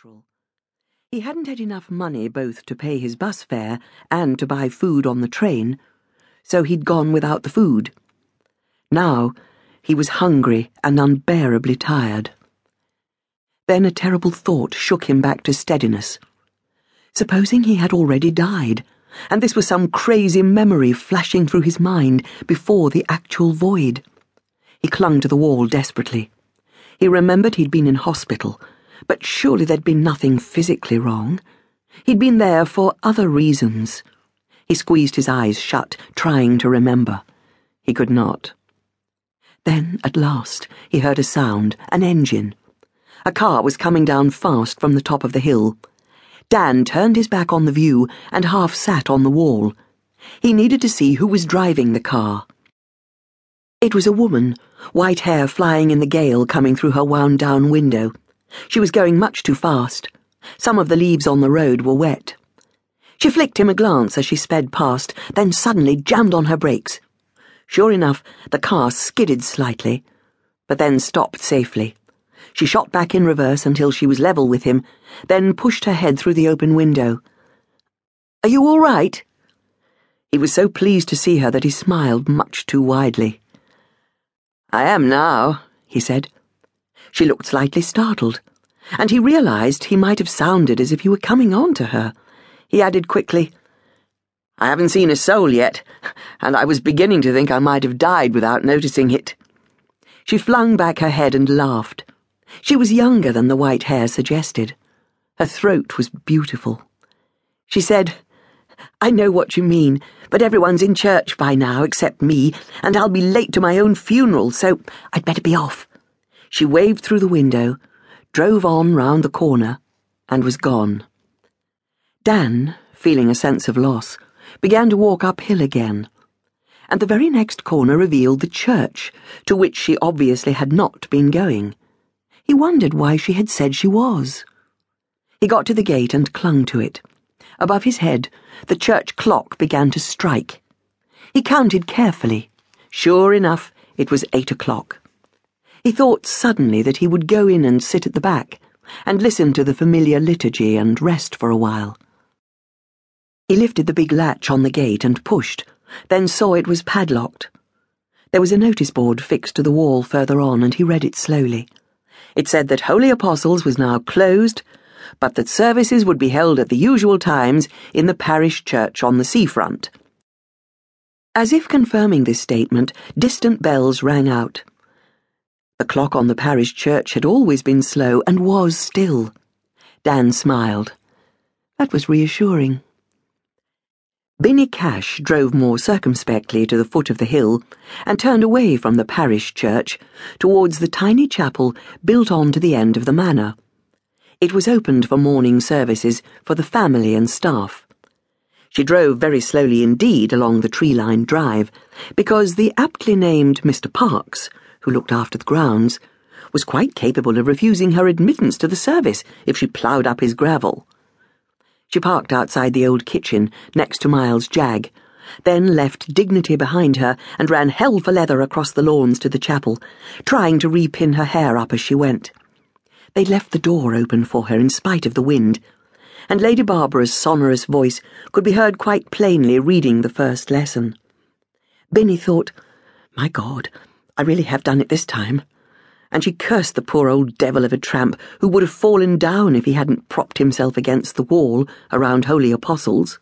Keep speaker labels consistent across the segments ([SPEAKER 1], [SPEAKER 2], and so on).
[SPEAKER 1] natural. He hadn't had enough money both to pay his bus fare and to buy food on the train, so he'd gone without the food. Now he was hungry and unbearably tired. Then a terrible thought shook him back to steadiness. Supposing he had already died, and this was some crazy memory flashing through his mind before the actual void. He clung to the wall desperately. He remembered he'd been in hospital, but surely there'd been nothing physically wrong. He'd been there for other reasons. He squeezed his eyes shut, trying to remember. He could not. Then, at last, he heard a sound, an engine. A car was coming down fast from the top of the hill. Dan turned his back on the view and half sat on the wall. He needed to see who was driving the car. It was a woman, white hair flying in the gale coming through her wound down window. She was going much too fast. Some of the leaves on the road were wet. She flicked him a glance as she sped past, then suddenly jammed on her brakes. Sure enough, the car skidded slightly, but then stopped safely. She shot back in reverse until she was level with him, then pushed her head through the open window. Are you all right? He was so pleased to see her that he smiled much too widely. I am now, he said. She looked slightly startled, and he realized he might have sounded as if he were coming on to her. He added quickly, I haven't seen a soul yet, and I was beginning to think I might have died without noticing it. She flung back her head and laughed. She was younger than the white hair suggested. Her throat was beautiful. She said, I know what you mean, but everyone's in church by now except me, and I'll be late to my own funeral, so I'd better be off. She waved through the window, drove on round the corner, and was gone. Dan, feeling a sense of loss, began to walk uphill again. And the very next corner revealed the church, to which she obviously had not been going. He wondered why she had said she was. He got to the gate and clung to it. Above his head, the church clock began to strike. He counted carefully. Sure enough, it was eight o'clock. He thought suddenly that he would go in and sit at the back and listen to the familiar liturgy and rest for a while. He lifted the big latch on the gate and pushed, then saw it was padlocked. There was a notice board fixed to the wall further on, and he read it slowly. It said that Holy Apostles was now closed but that services would be held at the usual times in the parish church on the seafront. As if confirming this statement, distant bells rang out. The clock on the parish church had always been slow and was still. Dan smiled. That was reassuring. Binnie Cash drove more circumspectly to the foot of the hill and turned away from the parish church towards the tiny chapel built on to the end of the manor. It was opened for morning services for the family and staff. She drove very slowly indeed along the tree lined drive, because the aptly named Mr. Parks, who looked after the grounds, was quite capable of refusing her admittance to the service if she ploughed up his gravel. She parked outside the old kitchen next to Miles' jag, then left dignity behind her and ran hell for leather across the lawns to the chapel, trying to repin her hair up as she went. They'd left the door open for her in spite of the wind, and Lady Barbara's sonorous voice could be heard quite plainly reading the first lesson. Binnie thought, My God, I really have done it this time. And she cursed the poor old devil of a tramp who would have fallen down if he hadn't propped himself against the wall around Holy Apostles.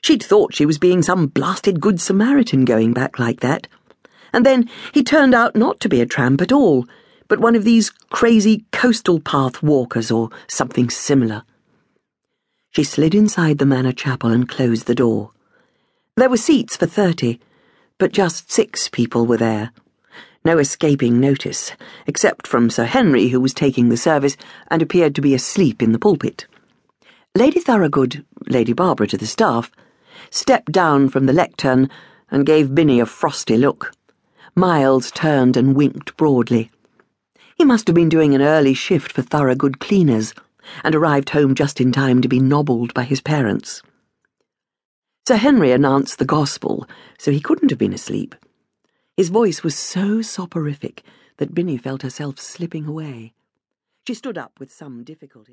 [SPEAKER 1] She'd thought she was being some blasted Good Samaritan going back like that. And then he turned out not to be a tramp at all but one of these crazy coastal path walkers or something similar. She slid inside the manor chapel and closed the door. There were seats for thirty, but just six people were there. No escaping notice, except from Sir Henry, who was taking the service and appeared to be asleep in the pulpit. Lady Thorogood, Lady Barbara to the staff, stepped down from the lectern and gave Binnie a frosty look. Miles turned and winked broadly. He must have been doing an early shift for Thorogood cleaners and arrived home just in time to be nobbled by his parents. Sir Henry announced the gospel, so he couldn't have been asleep. His voice was so soporific that Binnie felt herself slipping away. She stood up with some difficulty.